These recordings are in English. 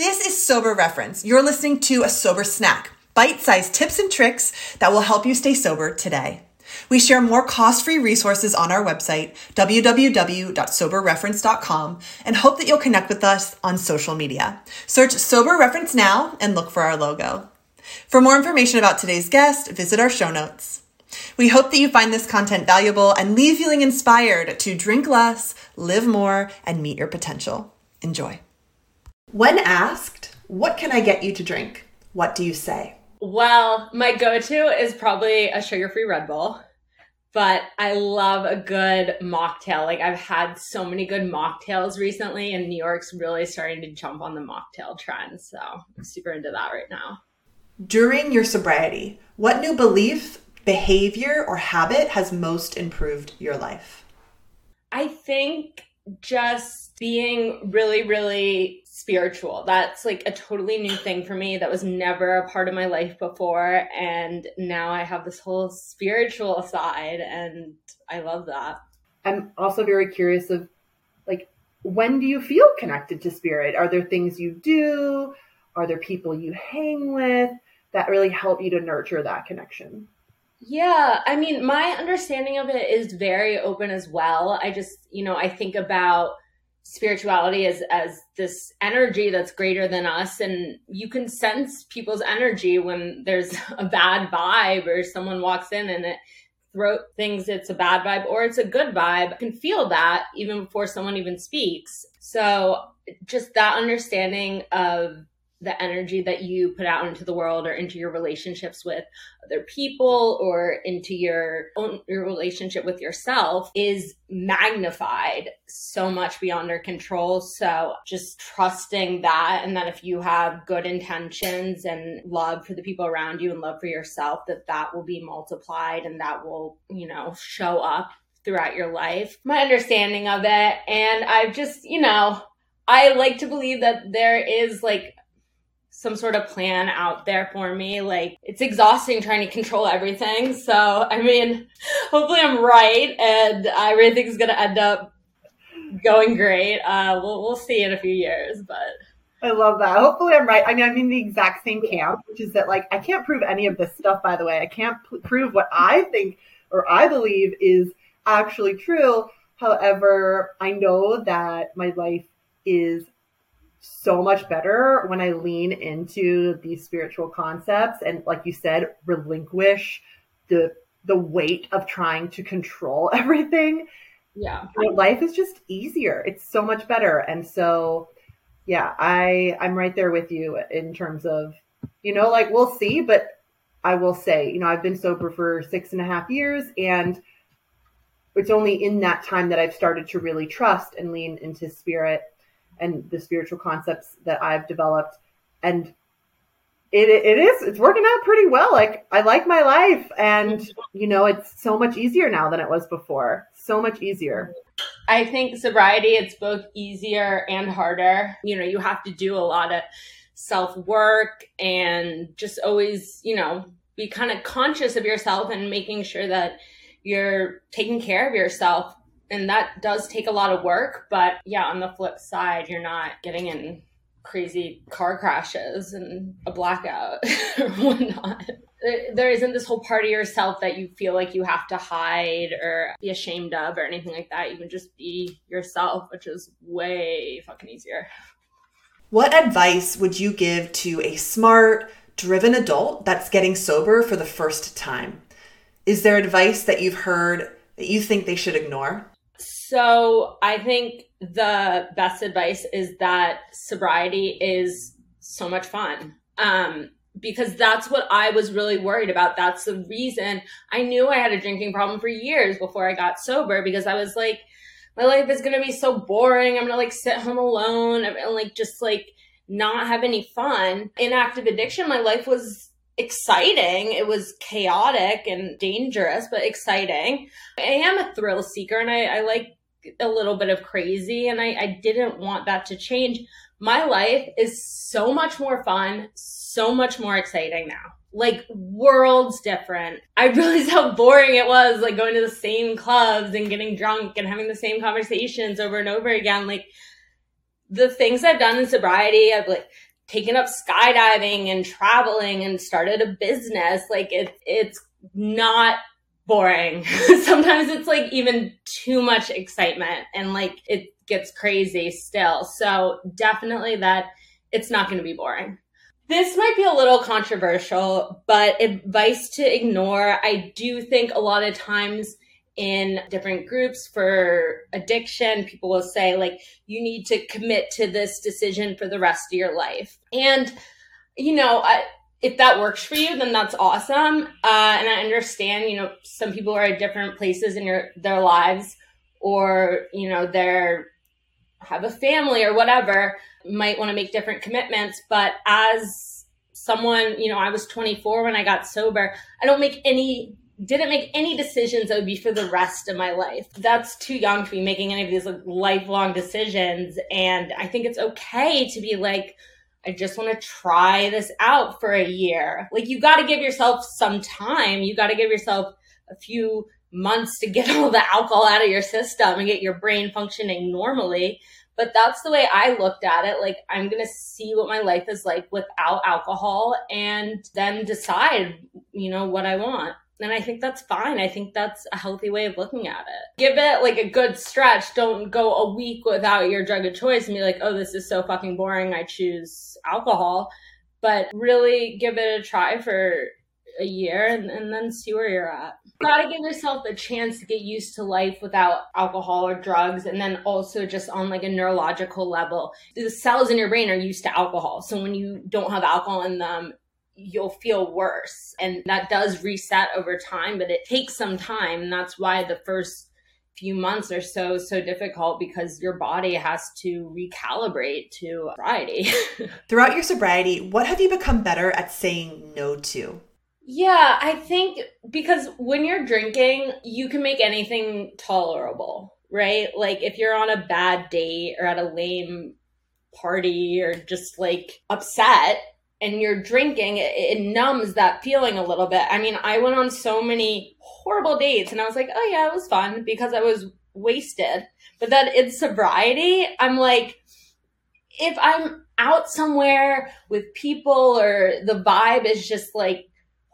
This is Sober Reference. You're listening to a sober snack, bite sized tips and tricks that will help you stay sober today. We share more cost free resources on our website, www.soberreference.com, and hope that you'll connect with us on social media. Search Sober Reference now and look for our logo. For more information about today's guest, visit our show notes. We hope that you find this content valuable and leave feeling inspired to drink less, live more, and meet your potential. Enjoy. When asked, what can I get you to drink? What do you say? Well, my go to is probably a sugar free Red Bull, but I love a good mocktail. Like, I've had so many good mocktails recently, and New York's really starting to jump on the mocktail trend. So I'm super into that right now. During your sobriety, what new belief, behavior, or habit has most improved your life? I think just being really, really spiritual. That's like a totally new thing for me. That was never a part of my life before. And now I have this whole spiritual side, and I love that. I'm also very curious of like, when do you feel connected to spirit? Are there things you do? Are there people you hang with that really help you to nurture that connection? Yeah, I mean, my understanding of it is very open as well. I just, you know, I think about spirituality as as this energy that's greater than us. And you can sense people's energy when there's a bad vibe or someone walks in and it throw things it's a bad vibe or it's a good vibe. Can feel that even before someone even speaks. So just that understanding of the energy that you put out into the world or into your relationships with other people or into your own your relationship with yourself is magnified so much beyond our control. So just trusting that and that if you have good intentions and love for the people around you and love for yourself that that will be multiplied and that will you know show up throughout your life. My understanding of it. And i've just you know I like to believe that there is like some sort of plan out there for me. Like it's exhausting trying to control everything. So, I mean, hopefully I'm right and everything's to end up going great. Uh, we'll, we'll see in a few years, but. I love that. Hopefully I'm right. I mean, I'm in the exact same camp, which is that like, I can't prove any of this stuff, by the way. I can't p- prove what I think or I believe is actually true. However, I know that my life is so much better when I lean into these spiritual concepts and like you said, relinquish the the weight of trying to control everything. Yeah. My life is just easier. It's so much better. And so yeah, I I'm right there with you in terms of, you know, like we'll see, but I will say, you know, I've been sober for six and a half years and it's only in that time that I've started to really trust and lean into spirit and the spiritual concepts that I've developed. And it, it is, it's working out pretty well. Like I like my life and, you know, it's so much easier now than it was before. So much easier. I think sobriety, it's both easier and harder. You know, you have to do a lot of self work and just always, you know, be kind of conscious of yourself and making sure that you're taking care of yourself and that does take a lot of work but yeah on the flip side you're not getting in crazy car crashes and a blackout or whatnot. There isn't this whole part of yourself that you feel like you have to hide or be ashamed of or anything like that. You can just be yourself which is way fucking easier. What advice would you give to a smart driven adult that's getting sober for the first time? Is there advice that you've heard that you think they should ignore so I think the best advice is that sobriety is so much fun. Um, because that's what I was really worried about. That's the reason I knew I had a drinking problem for years before I got sober because I was like, my life is going to be so boring. I'm going to like sit home alone and like just like not have any fun. In active addiction, my life was exciting. It was chaotic and dangerous, but exciting. I am a thrill seeker and I, I like a little bit of crazy and I, I didn't want that to change. My life is so much more fun, so much more exciting now. Like worlds different. I realized how boring it was, like going to the same clubs and getting drunk and having the same conversations over and over again. Like the things I've done in sobriety, I've like taken up skydiving and traveling and started a business. Like it, it's not boring. Sometimes it's like even too much excitement and like it gets crazy still. So definitely that it's not going to be boring. This might be a little controversial, but advice to ignore. I do think a lot of times in different groups for addiction, people will say, like, you need to commit to this decision for the rest of your life. And, you know, I, if that works for you, then that's awesome. Uh, and I understand, you know, some people are at different places in your their lives, or you know, they're have a family or whatever might want to make different commitments. But as someone, you know, I was 24 when I got sober. I don't make any didn't make any decisions that would be for the rest of my life. That's too young to be making any of these like lifelong decisions. And I think it's okay to be like, I just want to try this out for a year. Like you got to give yourself some time. You got to give yourself a few months to get all the alcohol out of your system and get your brain functioning normally. But that's the way I looked at it. Like, I'm going to see what my life is like without alcohol and then decide, you know, what I want. And I think that's fine. I think that's a healthy way of looking at it. Give it like a good stretch. Don't go a week without your drug of choice and be like, oh, this is so fucking boring. I choose alcohol. But really give it a try for a year and, and then see where you're at. You gotta give yourself a chance to get used to life without alcohol or drugs and then also just on like a neurological level. The cells in your brain are used to alcohol. So when you don't have alcohol in them, you'll feel worse. And that does reset over time, but it takes some time. And that's why the first few months are so so difficult because your body has to recalibrate to sobriety. Throughout your sobriety, what have you become better at saying no to? Yeah, I think because when you're drinking, you can make anything tolerable, right? Like if you're on a bad date or at a lame party or just like upset and you're drinking, it, it numbs that feeling a little bit. I mean, I went on so many horrible dates and I was like, oh yeah, it was fun because I was wasted. But then in sobriety, I'm like, if I'm out somewhere with people or the vibe is just like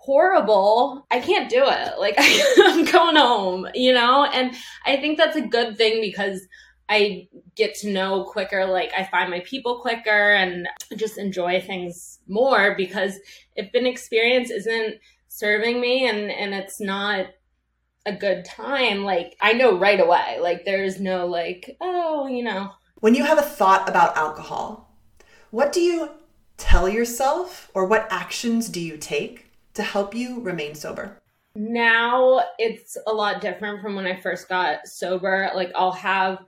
horrible. I can't do it. Like I'm going home, you know? And I think that's a good thing because I get to know quicker. Like I find my people quicker and just enjoy things more because if an experience isn't serving me and, and it's not a good time, like I know right away. Like there's no like, oh, you know. When you have a thought about alcohol, what do you tell yourself or what actions do you take to help you remain sober? Now it's a lot different from when I first got sober. Like I'll have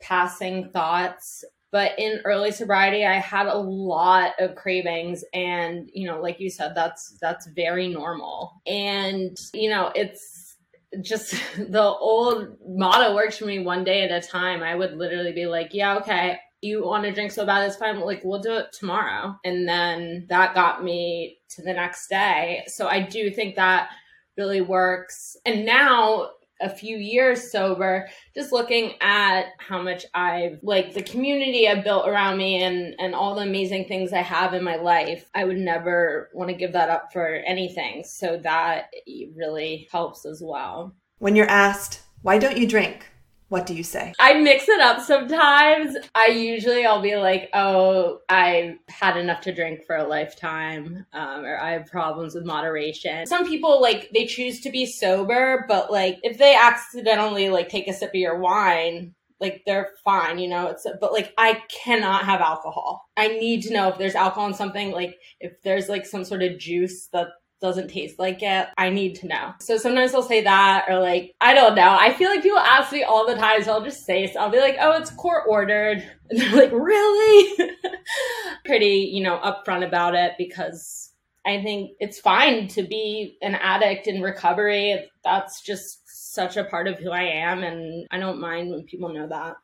passing thoughts, but in early sobriety I had a lot of cravings and you know, like you said that's that's very normal. And you know, it's just the old motto works for me one day at a time. I would literally be like, yeah, okay, you want to drink so bad, it's fine. Like, we'll do it tomorrow. And then that got me to the next day. So I do think that really works. And now, a few years sober, just looking at how much I've like the community I've built around me and and all the amazing things I have in my life, I would never want to give that up for anything. So that really helps as well. When you're asked, why don't you drink? What do you say? I mix it up sometimes. I usually I'll be like, "Oh, I had enough to drink for a lifetime," um, or I have problems with moderation. Some people like they choose to be sober, but like if they accidentally like take a sip of your wine, like they're fine, you know. It's but like I cannot have alcohol. I need to know if there's alcohol in something. Like if there's like some sort of juice that doesn't taste like it. I need to know. So sometimes I'll say that or like, I don't know. I feel like people ask me all the time, so I'll just say, so I'll be like, oh, it's court ordered. And they're like, really? Pretty, you know, upfront about it because I think it's fine to be an addict in recovery. That's just such a part of who I am. And I don't mind when people know that.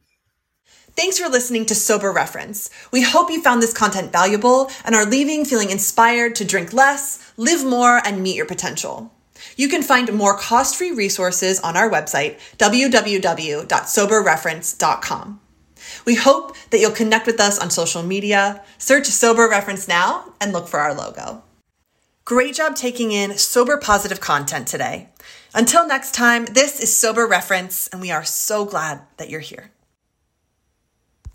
Thanks for listening to Sober Reference. We hope you found this content valuable and are leaving feeling inspired to drink less, live more, and meet your potential. You can find more cost free resources on our website, www.soberreference.com. We hope that you'll connect with us on social media, search Sober Reference Now, and look for our logo. Great job taking in sober positive content today. Until next time, this is Sober Reference, and we are so glad that you're here.